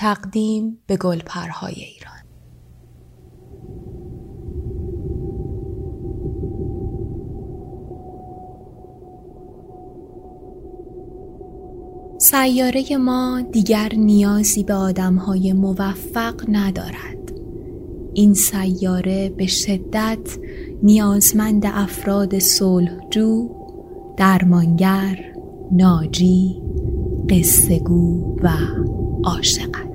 تقدیم به گلپرهای ایران. سیاره ما دیگر نیازی به آدمهای موفق ندارد. این سیاره به شدت نیازمند افراد صلحجو درمانگر ناجی قصهگو و عاشق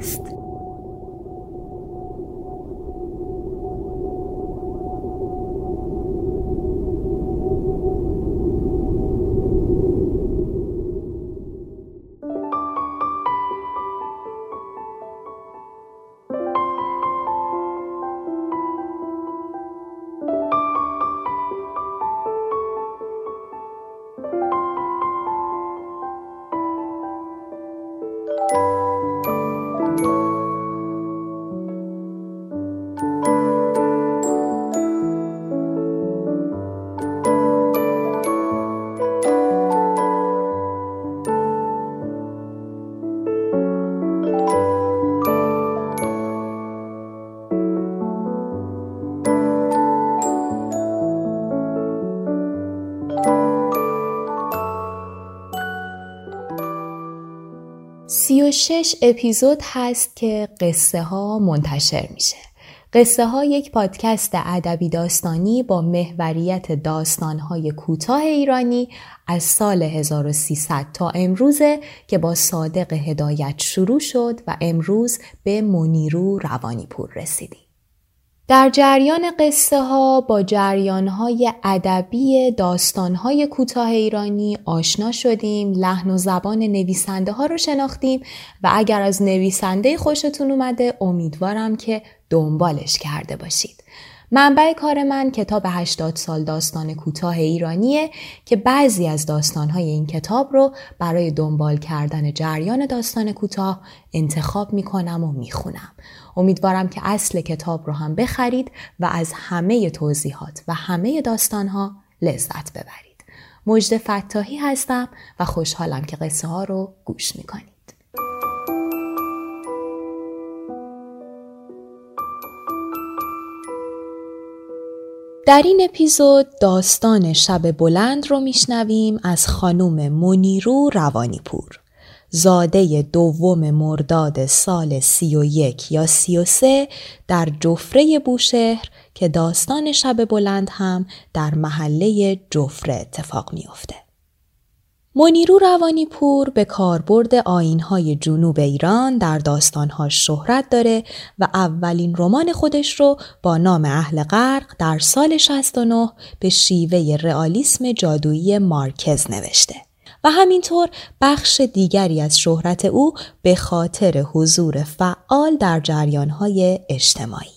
شش اپیزود هست که قصه ها منتشر میشه. قصه ها یک پادکست ادبی داستانی با محوریت داستان های کوتاه ایرانی از سال 1300 تا امروزه که با صادق هدایت شروع شد و امروز به منیرو روانی پور رسیدیم. در جریان قصه ها با جریان های ادبی داستان های کوتاه ایرانی آشنا شدیم لحن و زبان نویسنده ها رو شناختیم و اگر از نویسنده خوشتون اومده امیدوارم که دنبالش کرده باشید منبع کار من کتاب 80 سال داستان کوتاه ایرانیه که بعضی از داستانهای این کتاب رو برای دنبال کردن جریان داستان کوتاه انتخاب می‌کنم و می‌خونم. امیدوارم که اصل کتاب رو هم بخرید و از همه توضیحات و همه داستانها لذت ببرید. مجد فتاحی هستم و خوشحالم که قصه ها رو گوش می‌کنید. در این اپیزود داستان شب بلند رو میشنویم از خانوم منیرو روانیپور. زاده دوم مرداد سال سی و یک یا سی و سه در جفره بوشهر که داستان شب بلند هم در محله جفره اتفاق میافته. منیرو روانی پور به کاربرد آینهای جنوب ایران در داستانهاش شهرت داره و اولین رمان خودش رو با نام اهل غرق در سال 69 به شیوه رئالیسم جادویی مارکز نوشته. و همینطور بخش دیگری از شهرت او به خاطر حضور فعال در جریانهای اجتماعی.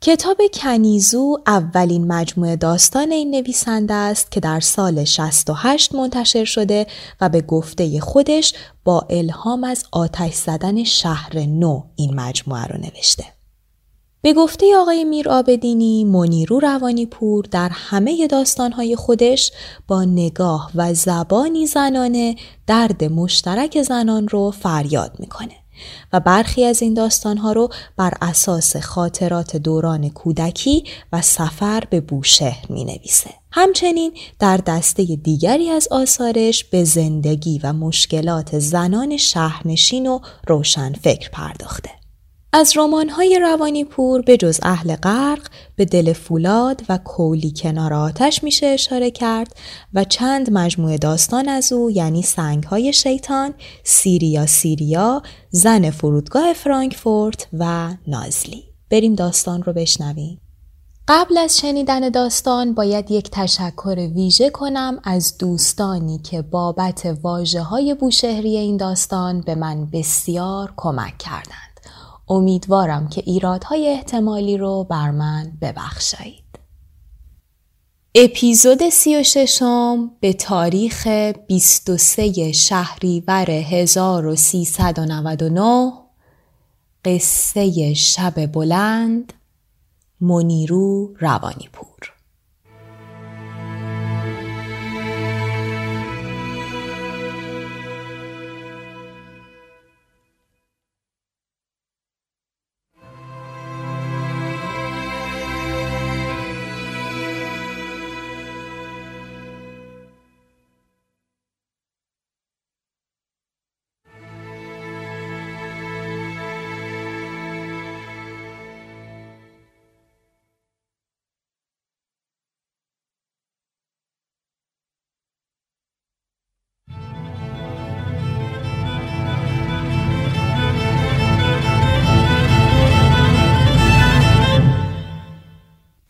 کتاب کنیزو اولین مجموعه داستان این نویسنده است که در سال 68 منتشر شده و به گفته خودش با الهام از آتش زدن شهر نو این مجموعه رو نوشته. به گفته آقای میر آبدینی منیرو روانی پور در همه داستانهای خودش با نگاه و زبانی زنانه درد مشترک زنان رو فریاد می‌کنه. و برخی از این داستانها رو بر اساس خاطرات دوران کودکی و سفر به بوشهر می نویسه. همچنین در دسته دیگری از آثارش به زندگی و مشکلات زنان شهرنشین و روشن فکر پرداخته. از رمان‌های روانی پور به جز اهل غرق به دل فولاد و کولی کنار آتش میشه اشاره کرد و چند مجموعه داستان از او یعنی سنگهای شیطان، سیریا سیریا، زن فرودگاه فرانکفورت و نازلی. بریم داستان رو بشنویم. قبل از شنیدن داستان باید یک تشکر ویژه کنم از دوستانی که بابت واجه های بوشهری این داستان به من بسیار کمک کردند. امیدوارم که ایرادهای احتمالی رو بر من ببخشید. اپیزود سی و ششم به تاریخ 23 شهریور 1399 قصه شب بلند منیرو روانیپور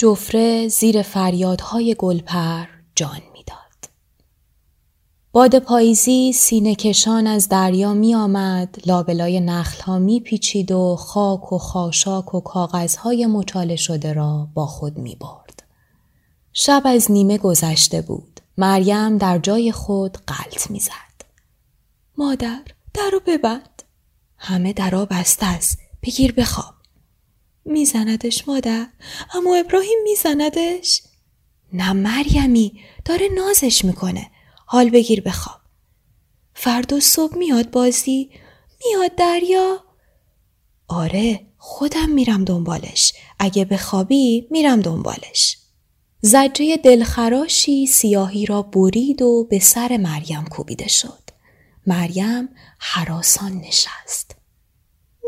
جفره زیر فریادهای گلپر جان می‌داد. باد پاییزی سینه کشان از دریا می آمد، لابلای نخل ها می پیچید و خاک و خاشاک و کاغذهای مچاله شده را با خود می برد. شب از نیمه گذشته بود. مریم در جای خود قلط می زد. مادر، در رو ببند. همه درا بسته است. بگیر بخواب. میزندش مادر. اما ابراهیم میزندش. نه مریمی داره نازش می‌کنه. حال بگیر بخواب. فردا صبح میاد بازی. میاد دریا. آره خودم میرم دنبالش. اگه بخوابی میرم دنبالش. زجه دلخراشی سیاهی را برید و به سر مریم کوبیده شد. مریم حراسان نشست.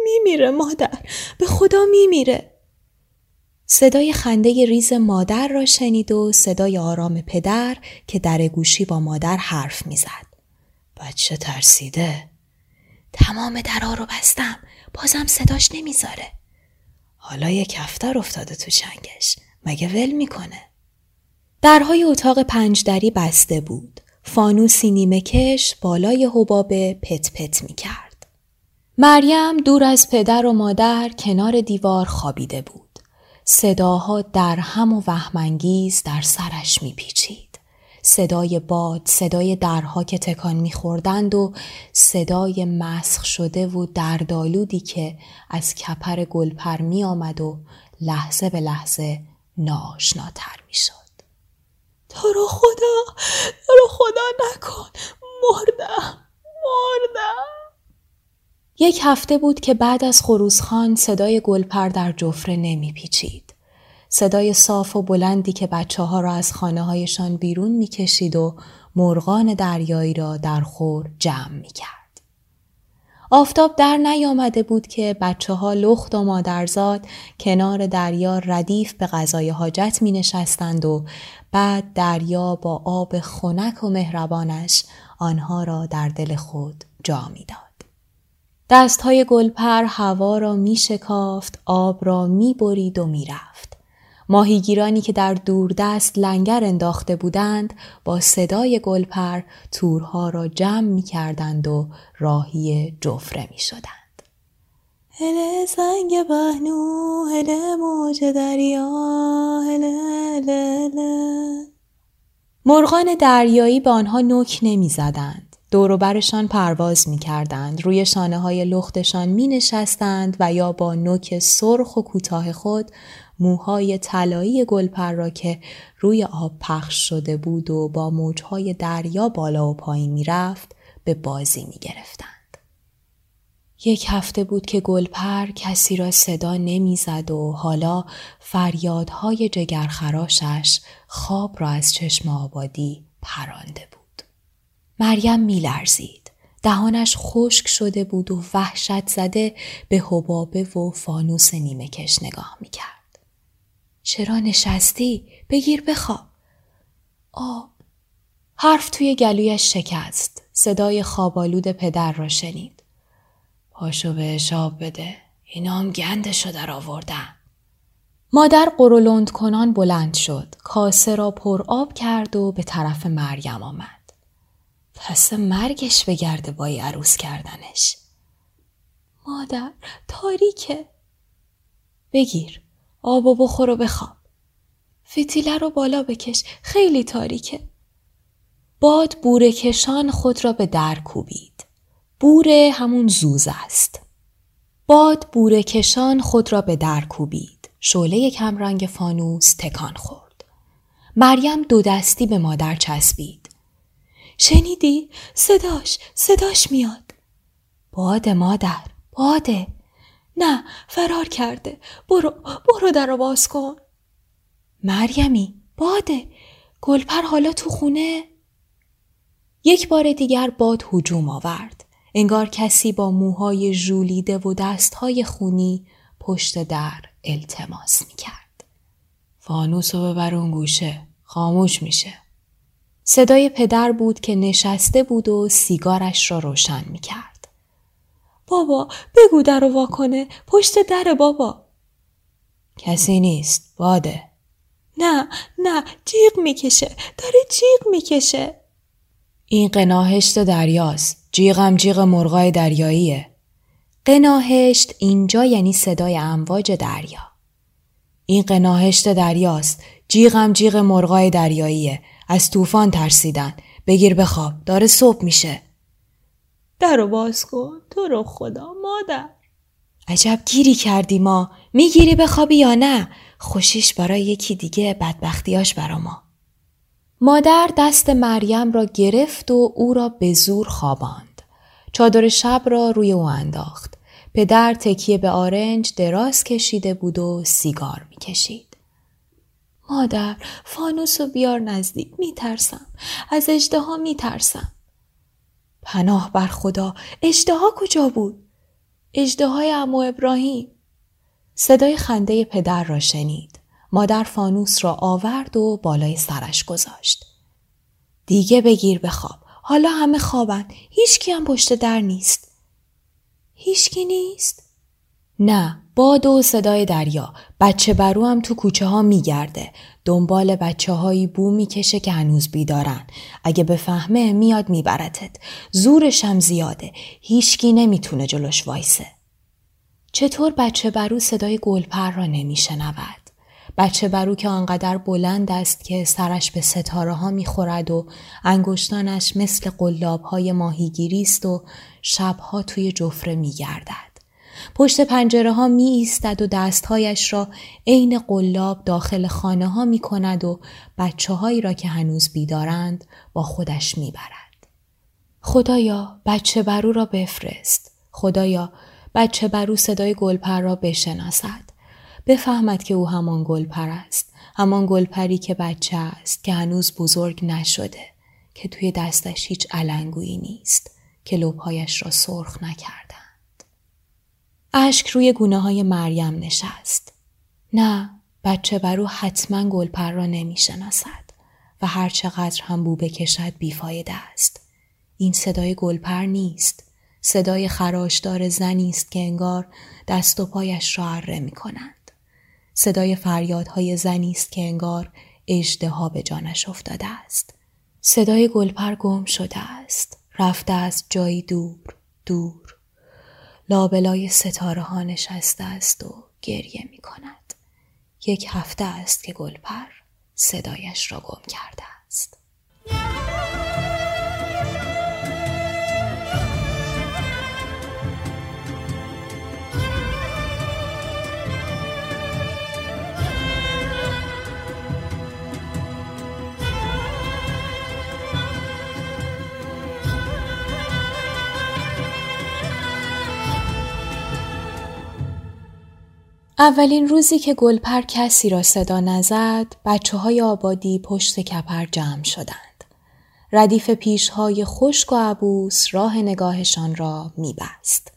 میمیره مادر به خدا میمیره صدای خنده ریز مادر را شنید و صدای آرام پدر که در گوشی با مادر حرف می‌زد. بچه ترسیده. تمام درها رو بستم. بازم صداش نمی‌ذاره. حالا یک کفتر افتاده تو چنگش. مگه ول می‌کنه؟ درهای اتاق پنجدری بسته بود. فانوسی نیمه کش بالای حبابه پت پت می کرد. مریم دور از پدر و مادر کنار دیوار خوابیده بود. صداها در هم و وهمانگیز در سرش میپیچید. صدای باد، صدای درها که تکان میخوردند و صدای مسخ شده و دردالودی که از کپر گلپر می آمد و لحظه به لحظه ناشناتر می شد. تو رو خدا، تو رو خدا نکن، مردم، مردم. یک هفته بود که بعد از خروزخان صدای گلپر در جفره نمیپیچید. صدای صاف و بلندی که بچه ها را از خانه هایشان بیرون می‌کشید و مرغان دریایی را در خور جمع می‌کرد. آفتاب در نیامده بود که بچه ها لخت و مادرزاد کنار دریا ردیف به غذای حاجت می نشستند و بعد دریا با آب خنک و مهربانش آنها را در دل خود جا می‌داد. های گلپر هوا را می شکافت، آب را می برید و می رفت. ماهیگیرانی که در دوردست لنگر انداخته بودند با صدای گلپر تورها را جمع می کردند و راهی جفره می شدند. هله سنگ بهنو هله موج دریا هله هله مرغان دریایی به آنها نوک نمی زدند. دوروبرشان پرواز می کردند. روی شانه های لختشان می نشستند و یا با نوک سرخ و کوتاه خود موهای طلایی گلپر را که روی آب پخش شده بود و با موجهای دریا بالا و پایین می رفت به بازی می گرفتند. یک هفته بود که گلپر کسی را صدا نمی‌زد و حالا فریادهای جگرخراشش خواب را از چشم آبادی پرانده بود. مریم میلرزید. دهانش خشک شده بود و وحشت زده به حبابه و فانوس نیمه کش نگاه می کرد. چرا نشستی؟ بگیر بخواب. آب. حرف توی گلویش شکست. صدای خوابالود پدر را شنید. پاشو به آب بده. اینا هم گندشو در آوردن. مادر قرولند کنان بلند شد. کاسه را پر آب کرد و به طرف مریم آمد. پس مرگش بگرده با عروس کردنش. مادر تاریکه. بگیر آب و بخور و بخواب. فتیله رو بالا بکش خیلی تاریکه. باد بوره کشان خود را به در کوبید. بوره همون زوز است. باد بوره کشان خود را به در کوبید. شعله کمرنگ فانوس تکان خورد. مریم دو دستی به مادر چسبید. شنیدی؟ صداش صداش میاد. باده مادر باده. نه فرار کرده. برو برو در باز کن. مریمی باده. گلپر حالا تو خونه؟ یک بار دیگر باد هجوم آورد. انگار کسی با موهای ژولیده و دستهای خونی پشت در التماس می‌کرد. فانوس رو ببر اون گوشه. خاموش میشه. صدای پدر بود که نشسته بود و سیگارش را روشن می کرد. بابا بگو در رو واکنه پشت در بابا. کسی نیست باده. نه نه جیغ می‌کشه. داره جیغ می‌کشه. این قناهشت دریاست. جیغم جیغ مرغای دریاییه. قناهشت اینجا یعنی صدای امواج دریا. این قناهشت دریاست. جیغم جیغ مرغای دریاییه. از طوفان ترسیدن. بگیر بخواب داره صبح میشه. در رو باز کن تو رو خدا مادر. عجب گیری کردی ما. می‌گیری بخوابی یا نه؟ خوشیش برای یکی دیگه بدبختیاش برا ما. مادر دست مریم را گرفت و او را به زور خواباند. چادر شب را روی او انداخت. پدر تکیه به آرنج دراز کشیده بود و سیگار می‌کشید. مادر فانوس و بیار نزدیک میترسم. از اجده میترسم. پناه بر خدا اجده کجا بود؟ اجده های امو ابراهیم. صدای خنده پدر را شنید. مادر فانوس را آورد و بالای سرش گذاشت. دیگه بگیر بخواب حالا همه خوابن. هیچکی هم پشت در نیست. هیچکی نیست؟ نه. باد و صدای دریا. بچه برو هم تو کوچه ها میگرده. دنبال بچه هایی بو می‌کشه که هنوز بیدارن. اگه بفهمه میاد میبرتت زورش هم زیاده. هیچکی نمی‌تونه جلوش وایسه. چطور بچه برو صدای گلپر را نمیشنود؟ بچه برو که آنقدر بلند است که سرش به ستاره ها می‌خورد و انگشتانش مثل قلاب های ماهیگیری است و شبها توی جفره میگردد. پشت پنجره ها می ایستد و دستهایش را عین قلاب داخل خانه ها می کند و بچه هایی را که هنوز بیدارند با خودش می برد. خدایا بچه برو را بفرست. خدایا بچه برو صدای گلپر را بشناسد. بفهمد که او همان گلپر است. همان گلپری که بچه است که هنوز بزرگ نشده. که توی دستش هیچ علنگویی نیست. که لبهایش را سرخ نکرده. اشک روی گونه های مریم نشست. نه بچه برو حتما گلپر را نمی شناسد و هر چقدر هم بو بکشد بیفایده است. این صدای گلپر نیست. صدای خراشدار زنی است که انگار دست و پایش را اره می کنند. صدای فریادهای زنی است که انگار اجده به جانش افتاده است. صدای گلپر گم شده است. رفته از جایی دور دور لابلای ستاره ها نشسته است و گریه می کند. یک هفته است که گلپر صدایش را گم کرده است. اولین روزی که گلپر کسی را صدا نزد بچه های آبادی پشت کپر جمع شدند. ردیف پیشهای خشک و عبوس راه نگاهشان را میبست.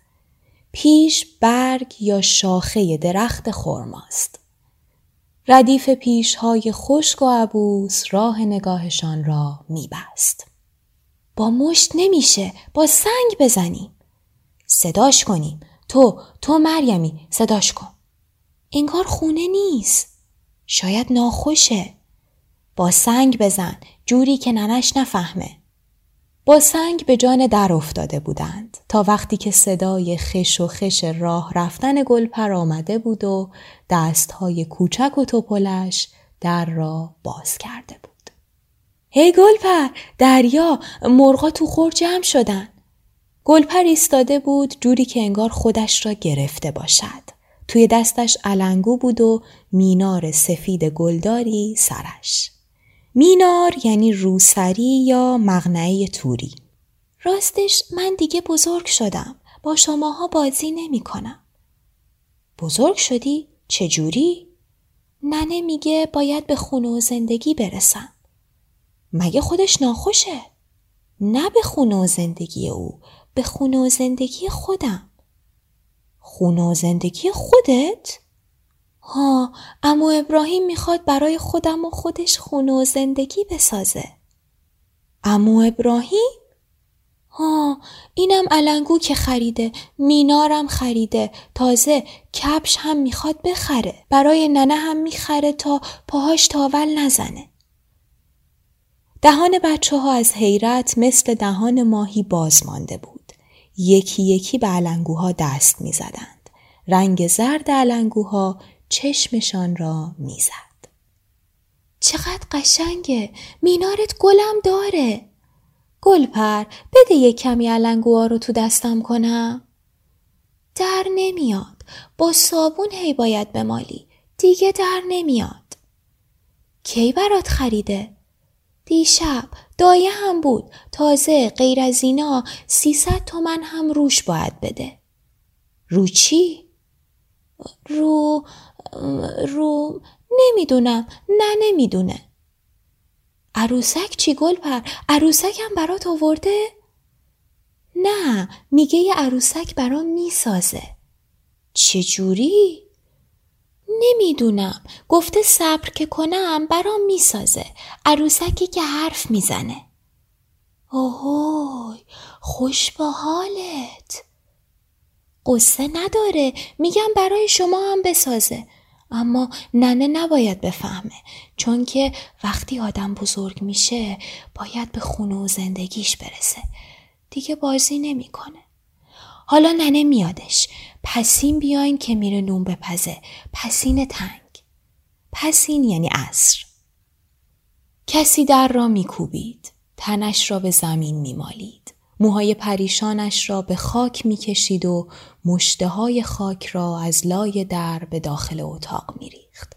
پیش برگ یا شاخه درخت خرماست. ردیف پیشهای خشک و عبوس راه نگاهشان را میبست. با مشت نمیشه با سنگ بزنیم. صداش کنیم. تو تو مریمی صداش کن. انگار خونه نیست. شاید ناخوشه. با سنگ بزن جوری که ننش نفهمه. با سنگ به جان در افتاده بودند تا وقتی که صدای خش و خش راه رفتن گلپر آمده بود و دستهای کوچک و توپلش در را باز کرده بود. هی گلپر دریا مرغا تو خور جمع شدن. گلپر ایستاده بود جوری که انگار خودش را گرفته باشد. توی دستش علنگو بود و مینار سفید گلداری سرش. مینار یعنی روسری یا مغنعه توری. راستش من دیگه بزرگ شدم. با شماها بازی نمی کنم. بزرگ شدی؟ چجوری؟ ننه میگه باید به خونه و زندگی برسم. مگه خودش ناخوشه؟ نه به خونه و زندگی او، به خونه و زندگی خودم. خونه و زندگی خودت؟ ها امو ابراهیم می‌خواد برای خودم و خودش خونه و زندگی بسازه. امو ابراهیم؟ ها اینم علنگو که خریده مینارم خریده تازه کپش هم می‌خواد بخره برای ننه هم می‌خره تا پاهاش تاول نزنه دهان بچه ها از حیرت مثل دهان ماهی باز مانده بود یکی یکی به علنگوها دست می‌زدند. رنگ زرد علنگوها چشمشان را می‌زد. چقدر قشنگه. مینارت گلم داره. گلپر بده یک کمی علنگوها رو تو دستم کنم. در نمیاد. با صابون هی باید بمالی. دیگه در نمیاد. کی برات خریده؟ دیشب. دایه هم بود تازه غیر از اینا سیصد تومن هم روش باید بده رو چی؟ رو رو نمی‌دونم نه نمی‌دونه عروسک چی گل پر؟ عروسک هم برات آورده؟ نه میگه یه عروسک برام می‌سازه چجوری؟ نمی‌دونم. گفته صبر که کنم برام می‌سازه. عروسکی که حرف می‌زنه. اوهوی خوش با حالت. قصه نداره. میگم برای شما هم بسازه. اما ننه نباید بفهمه. چون که وقتی آدم بزرگ میشه باید به خونه و زندگیش برسه. دیگه بازی نمی‌کنه. حالا ننه میادش پسین بیاین که میره نون بپزه پسین تنگ پسین یعنی عصر کسی در را میکوبید تنش را به زمین میمالید موهای پریشانش را به خاک می‌کشید و مشته های خاک را از لای در به داخل اتاق میریخت.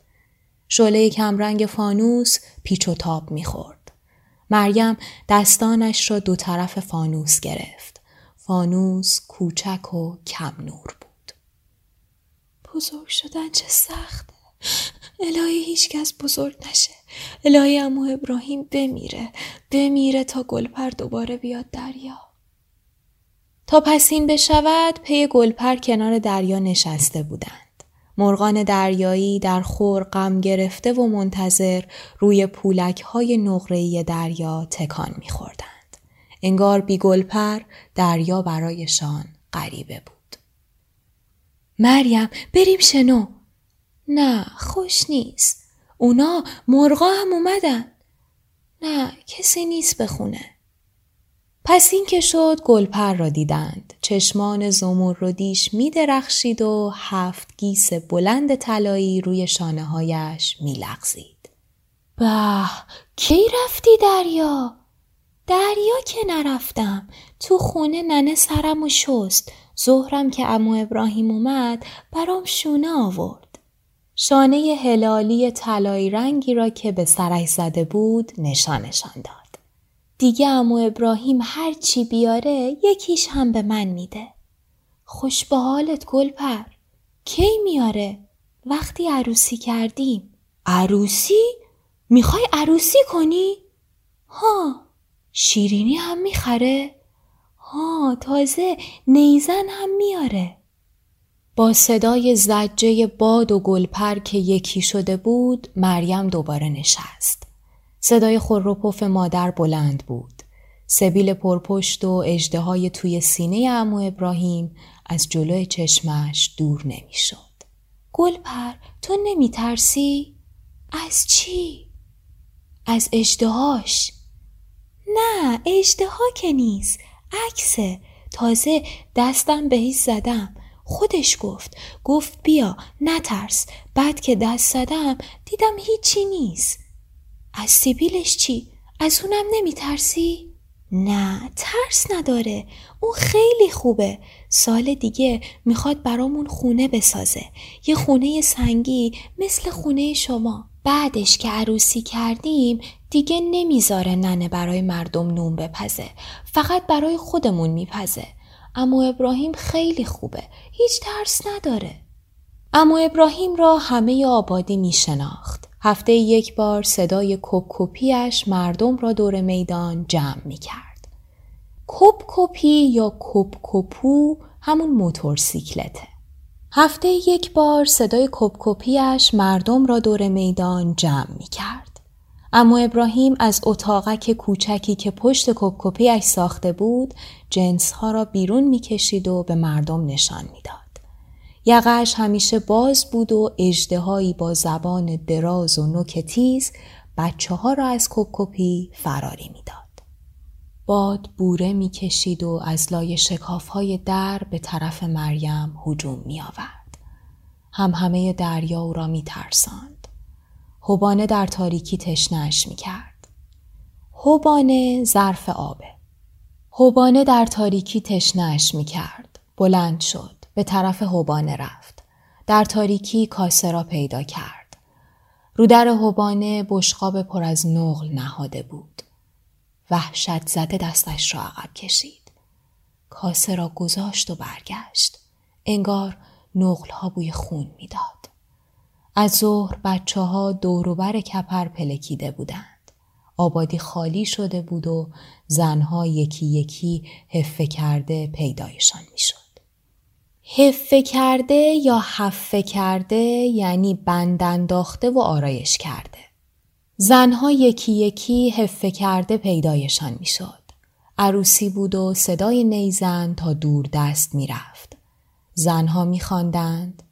شعله کمرنگ فانوس پیچ و تاب می‌خورد. مریم دستانش را دو طرف فانوس گرفت. فانوس کوچک و کم نور بود. بزرگ شدن چه سخته. الهی هیچکس بزرگ نشه. الهی امو ابراهیم بمیره. بمیره تا گلپر دوباره بیاد دریا. تا پسین بشود پی گلپر کنار دریا نشسته بودند. مرغان دریایی در خور غم گرفته و منتظر روی پولک های نقره‌ای دریا تکان میخوردند. انگار بی گلپر دریا برایشان غریبه بود. مریم بریم شنو. نه خوش نیست. اونا مرغا هم اومدن. نه کسی نیست بخونه. پس این که شد گلپر را دیدند. چشمان زمردیش می درخشید و هفت گیس بلند طلایی روی شانه هایش می لغزید. به کی رفتی دریا؟ دریا که نرفتم. تو خونه ننه سرم و شست. ظهرم که امو ابراهیم اومد برام شونه آورد. شانه هلالی طلایی رنگی را که به سرش زده بود نشانشان داد. دیگه امو ابراهیم هر چی بیاره یکیش هم به من میده. خوش به حالت گلپر. کی میاره؟ وقتی عروسی کردیم. عروسی؟ می‌خوای عروسی کنی؟ ها شیرینی هم می‌خره؟ ها تازه نیزن هم میاره. با صدای زجه باد و گلپر که یکی شده بود مریم دوباره نشست. صدای خروپف مادر بلند بود. سبیل پرپشت و اجده توی سینه امو ابراهیم از جلوی چشمش دور نمی‌شد. گلپر تو نمی ترسی؟ از چی؟ از اجدهاش نه اجدها که نیست. عکسه. تازه دستم بهش زدم. خودش گفت. گفت بیا نترس. بعد که دست زدم دیدم هیچی نیست. از سیبیلش چی؟ از اونم نمی ترسی؟ نه ترس نداره. اون خیلی خوبه. سال دیگه می‌خواد برامون خونه بسازه. یه خونه سنگی مثل خونه شما. بعدش که عروسی کردیم دیگه نمی‌ذاره ننه برای مردم نون بپزه فقط برای خودمون میپزه امو ابراهیم خیلی خوبه هیچ ترس نداره امو ابراهیم را همه آبادی میشناخت هفته یک بار صدای کپکپیش مردم را دور میدان جمع می کرد. کپکپی یا کپکپو همون موتورسیکلته. هفته یک بار صدای کپکپیش مردم را دور میدان جمع می کرد. اما ابراهیم از اتاقک کوچکی که پشت کپکپیش ساخته بود جنسها را بیرون می‌کشید و به مردم نشان می‌داد. یقش همیشه باز بود و اجدهایی با زبان دراز و نوک تیز بچه ها را از کپکپی فراری می‌داد. باد بوره می‌کشید و از لای شکاف های در به طرف مریم هجوم می آورد. هم همه دریا او را می ترساند. حبانه در تاریکی تشنش می کرد. حبانه ظرف آبه. حبانه در تاریکی تشنش می کرد. بلند شد. به طرف حبانه رفت. در تاریکی کاسه را پیدا کرد. رو در حبانه بشقاب پر از نقل نهاده بود. وحشت زده دستش را عقب کشید. کاسه را گذاشت و برگشت. انگار نقل ها بوی خون می‌داد. از ظهر بچه ها دوروبر کپر پلکیده بودند. آبادی خالی شده بود و زنها یکی یکی حفه کرده پیدایشان می‌شد. حفه کرده یا حفه کرده یعنی بند انداخته و آرایش کرده. زنها یکی یکی حفه کرده پیدایشان می‌شد. عروسی بود و صدای نیزن تا دور دست می‌رفت. زنها میخواندند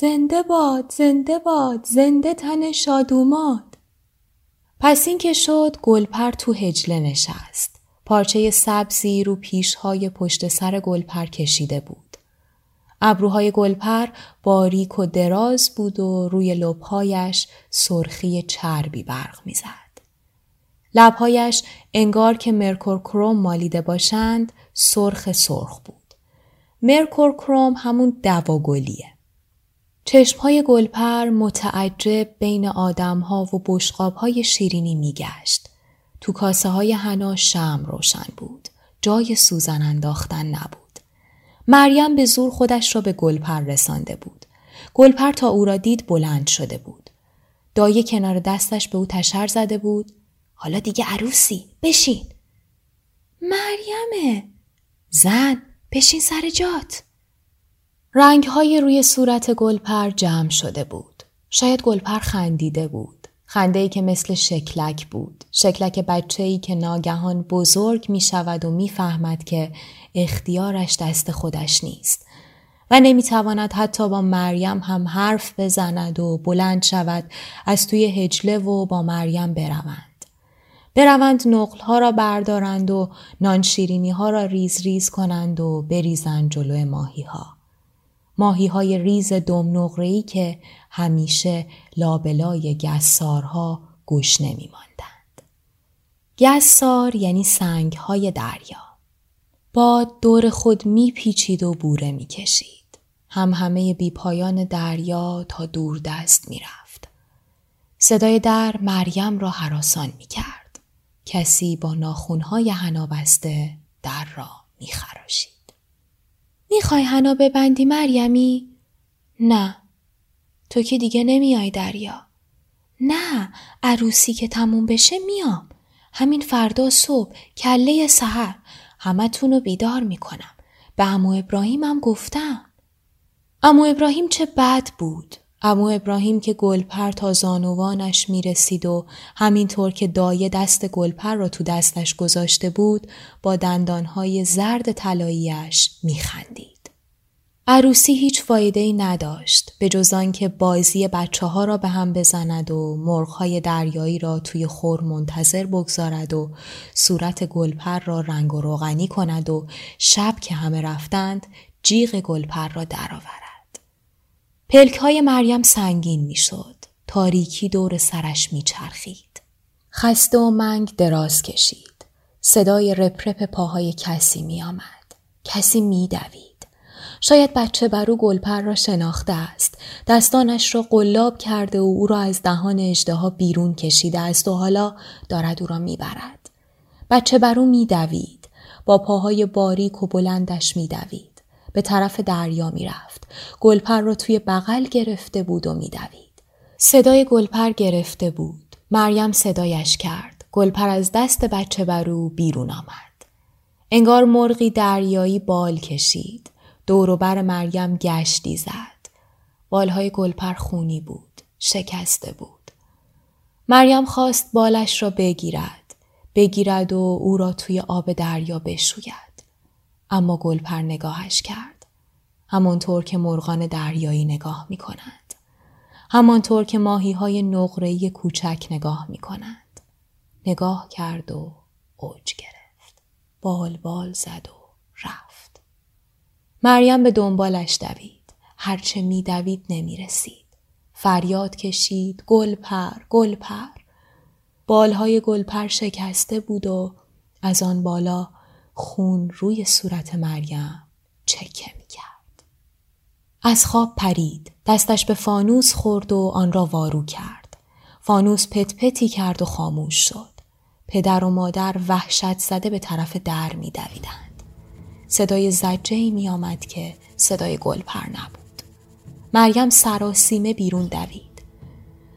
زنده باد زنده باد زنده تن شادوماد پس این که شد گلپر تو هجله نشست پارچه سبزی رو پیشهای پشت سر گلپر کشیده بود ابروهای گلپر باریک و دراز بود و روی لبهایش سرخی چربی برق می‌زد. لبهایش انگار که مرکور کروم مالیده باشند سرخ سرخ بود. مرکور کروم همون دواگلیه. چشمهای گلپر متعجب بین آدمها و بشقابهای شیرینی میگشت. تو کاسه های هنا شم روشن بود. جای سوزن انداختن نبود. مریم به زور خودش را به گلپر رسانده بود. گلپر تا او را دید بلند شده بود. دایه کنار دستش به او تشر زده بود. حالا دیگه عروسی بشین. مریمه زن بشین سر جات. رنگ های روی صورت گلپر جمع شده بود. شاید گلپر خندیده بود. خنده ای که مثل شکلک بود. شکلک بچه ای که ناگهان بزرگ می شود و می فهمد که اختیارش دست خودش نیست. و نمی‌تواند حتی با مریم هم حرف بزند و بلند شود از توی هجله و با مریم بروند. بروند ها را بردارند و نانشیرینی ها را ریز ریز کنند و بریزند جلو ماهی ها. ماهی های ریز دم که همیشه لابلای گسارها گوش نمی ماندند. گسار یعنی سنگ های دریا. باد دور خود می پیچید و بوره می کشید. هم همه بیپایان دریا تا دور دست می رفت. صدای در مریم را حراسان می کرد. کسی با ناخونهای هنا بسته در را می خراشید. می‌خوای هنا ببندی مریمی؟ نه. تو که دیگه نمیای دریا. نه عروسی که تموم بشه میام. همین فردا صبح کله سحر همه رو بیدار می‌کنم. به امو ابراهیمم گفتم. امو ابراهیم چه بد بود. امو ابراهیم که گلپر تا زانوانش می رسید و همینطور که دایه دست گلپر را تو دستش گذاشته بود با دندانهای زرد طلاییش می خندید. عروسی هیچ فایده ای نداشت به جز که بازی بچه ها را به هم بزند و مرغهای دریایی را توی خور منتظر بگذارد و صورت گلپر را رنگ و روغنی کند و شب که همه رفتند جیغ گلپر را درآورد. پلک های مریم سنگین می شد. تاریکی دور سرش می چرخید. خسته و منگ دراز کشید. صدای رپرپ پاهای کسی می آمد. کسی می دوید. شاید بچه برو گلپر را شناخته است. دستانش را قلاب کرده و او را از دهان اجدها بیرون کشیده است و حالا دارد او را می برد. بچه برو می دوید. با پاهای باریک و بلندش می دوید. به طرف دریا می رفت. گلپر را توی بغل گرفته بود و میدوید. صدای گلپر گرفته بود. مریم صدایش کرد. گلپر از دست بچه برو بیرون آمد. انگار مرغی دریایی بال کشید. دوروبر مریم گشتی زد. بالهای گلپر خونی بود. شکسته بود. مریم خواست بالش را بگیرد بگیرد و او را توی آب دریا بشوید اما گلپر نگاهش کرد. همانطور که مرغان دریایی نگاه می کنند همانطور که ماهی های نقره‌ای کوچک نگاه می کنند نگاه کرد و اوج گرفت. بال بال زد و رفت. مریم به دنبالش دوید. هرچه می دوید نمی رسید فریاد کشید. گل پر گل پر بالهای گلپر شکسته بود و از آن بالا خون روی صورت مریم چکه می کرد. از خواب پرید دستش به فانوس خورد و آن را وارو کرد فانوس پت پتی کرد و خاموش شد پدر و مادر وحشت زده به طرف در می دویدند. صدای زجه می آمد که صدای گلپر نبود مریم سراسیمه بیرون دوید.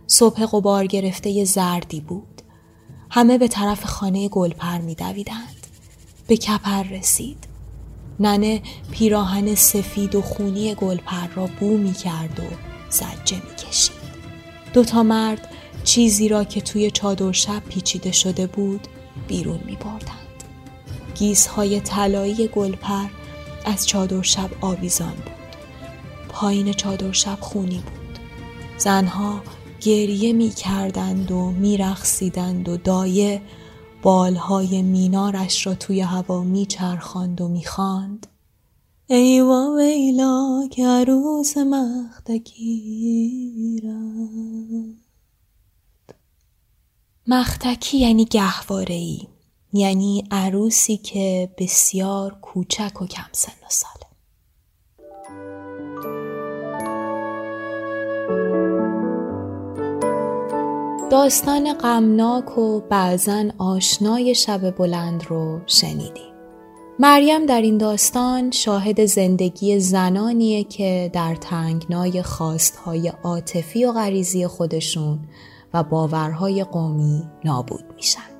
صبح قبار گرفته زردی بود. همه به طرف خانه گلپر می دویدند. به کپر رسید. ننه پیراهن سفید و خونی گلپر را بو می کرد و زجه می کشید. دوتا مرد چیزی را که توی چادر شب پیچیده شده بود بیرون می بردند. گیزهای طلایی گلپر از چادر شب آویزان بود. پایین چادر شب خونی بود زنها گریه می کردند و می رخصیدند و دایه بالهای مینارش را توی هوا می چرخاند و می خاند. ای و ویلا که عروس مختکی مختکی یعنی گهواره ای یعنی عروسی که بسیار کوچک و کم سن و ساله داستان غمناک و بعضا آشنای شب بلند رو شنیدیم. مریم در این داستان شاهد زندگی زنانیه که در تنگنای خواستهای عاطفی و غریزی خودشون و باورهای قومی نابود میشن.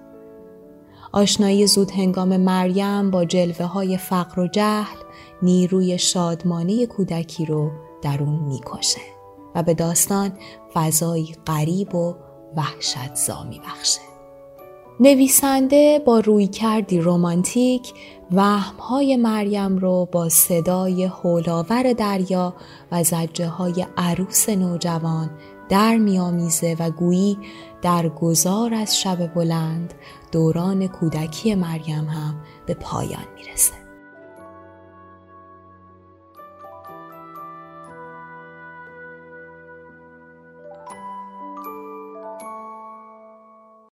آشنایی زود هنگام مریم با جلوه های فقر و جهل نیروی شادمانی کودکی رو در اون می‌کشه و به داستان فضایی غریب و وحشت زا بخشه. نویسنده با روی کردی رومانتیک وهمهای مریم رو با صدای هولاور دریا و زجه های عروس نوجوان در میامیزه و گویی در گذار از شب بلند دوران کودکی مریم هم به پایان می‌رسه.